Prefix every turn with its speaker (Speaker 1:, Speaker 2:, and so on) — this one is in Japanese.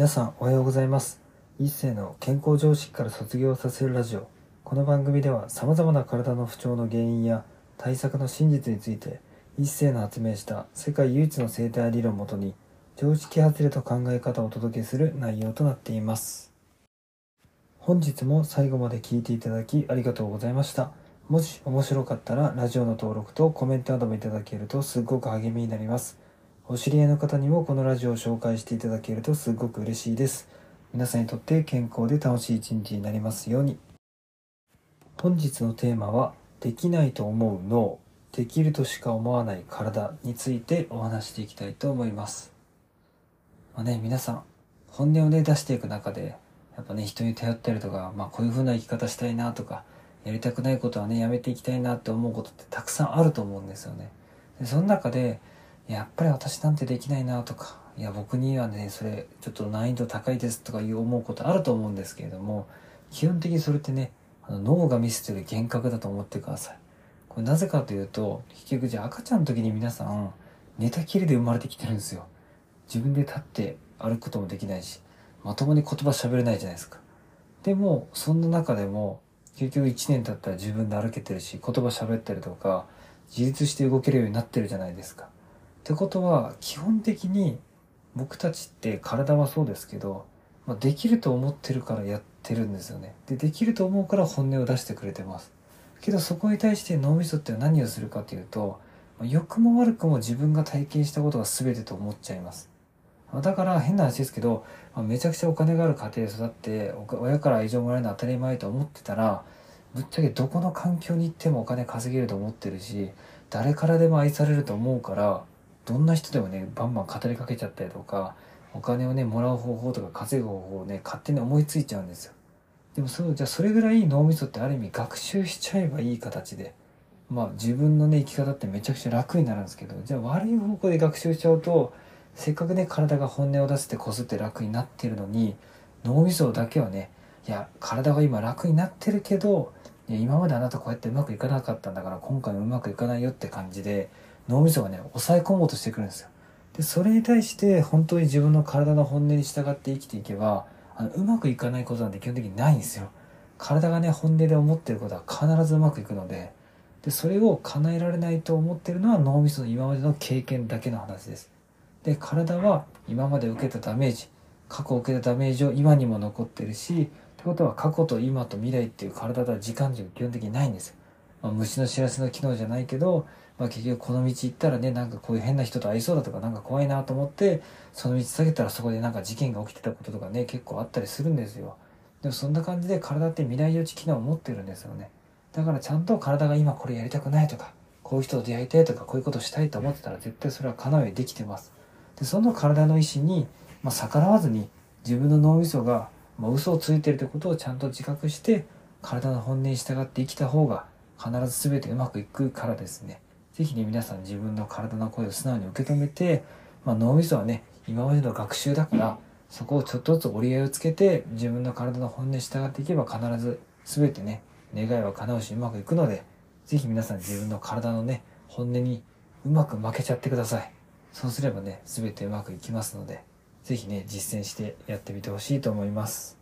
Speaker 1: 皆さんおはようございます。一世の健康常識から卒業させるラジオ。この番組では様々な体の不調の原因や対策の真実について一世の発明した世界唯一の生態理論をもとに常識外れと考え方をお届けする内容となっています。本日も最後まで聞いていただきありがとうございました。もし面白かったらラジオの登録とコメントなどもいただけるとすごく励みになります。お知り合いの方にもこのラジオを紹介していただけるとすごく嬉しいです。皆さんにとって健康で楽しい一日になりますように。本日のテーマはできないと思う脳できるとしか思わない体についてお話していきたいと思います。まあね皆さん本音をね出していく中でやっぱね人に頼ったりとか、まあ、こういう風な生き方したいなとかやりたくないことはねやめていきたいなって思うことってたくさんあると思うんですよね。でその中でやっぱり私なんてできないなとか、いや、僕にはね、それ、ちょっと難易度高いですとかいう思うことあると思うんですけれども、基本的にそれってね、あの脳が見せてる幻覚だと思ってください。これなぜかというと、結局じゃあ赤ちゃんの時に皆さん、寝たきりで生まれてきてるんですよ。自分で立って歩くこともできないし、まともに言葉喋れないじゃないですか。でも、そんな中でも、結局1年経ったら自分で歩けてるし、言葉喋ったりとか、自立して動けるようになってるじゃないですか。ってことは基本的に僕たちって体はそうですけど、まあ、できると思ってるからやってるんですよね。でできると思うから本音を出してくれてます。けどそこに対して脳みそって何をするかというと、まあ、良くも悪くも自分が体験したことが全てと思っちゃいます。だから変な話ですけど、まあ、めちゃくちゃお金がある家庭で育って親から愛情もらえるのは当たり前と思ってたらぶっちゃけどこの環境に行ってもお金稼げると思ってるし誰からでも愛されると思うからどんな人でもねバンバン語りかけちゃったりとかお金をねもらう方法とか稼ぐ方法をね勝手に思いついちゃうんですよ。でもそうじゃあそれぐらい脳みそってある意味学習しちゃえばいい形でまあ自分のね生き方ってめちゃくちゃ楽になるんですけどじゃあ悪い方向で学習しちゃうとせっかくね体が本音を出してこすって楽になってるのに脳みそだけはねいや体は今楽になってるけどいや今まであなたこうやってうまくいかなかったんだから今回もうまくいかないよって感じで脳みそがね抑え込もうとしてくるんですよ。でそれに対して本当に自分の体の本音に従って生きていけばあのうまくいかないことなんて基本的にないんですよ。体がね本音で思ってることは必ずうまくいくのででそれを叶えられないと思ってるのは脳みその今までの経験だけの話です。で体は今まで受けたダメージ過去受けたダメージを今にも残ってるしってことは過去と今と未来っていう体とは時間軸基本的にないんですよ、まあ、虫の知らせの機能じゃないけどまあ、結局この道行ったらねなんかこういう変な人と会いそうだとかなんか怖いなと思ってその道下げたらそこでなんか事件が起きてたこととかね結構あったりするんですよ。でもそんな感じで体って未来予知機能を持ってるんですよね。だからちゃんと体が今これやりたくないとかこういう人と出会いたいとかこういうことしたいと思ってたら絶対それは叶うようにできてます。でその体の意志に、まあ、逆らわずに自分の脳みそが、まあ、嘘をついてるってことをちゃんと自覚して体の本音に従って生きた方が必ず全てうまくいくからですね。是非ね皆さん自分の体の声を素直に受け止めて、まあ、脳みそはね今までの学習だからそこをちょっとずつ折り合いをつけて自分の体の本音に従っていけば必ず全てね願いは叶うしうまくいくので是非皆さん自分の体のね本音にうまく負けちゃってください。そうすればね全てうまくいきますので。ぜひね実践してやってみてほしいと思います。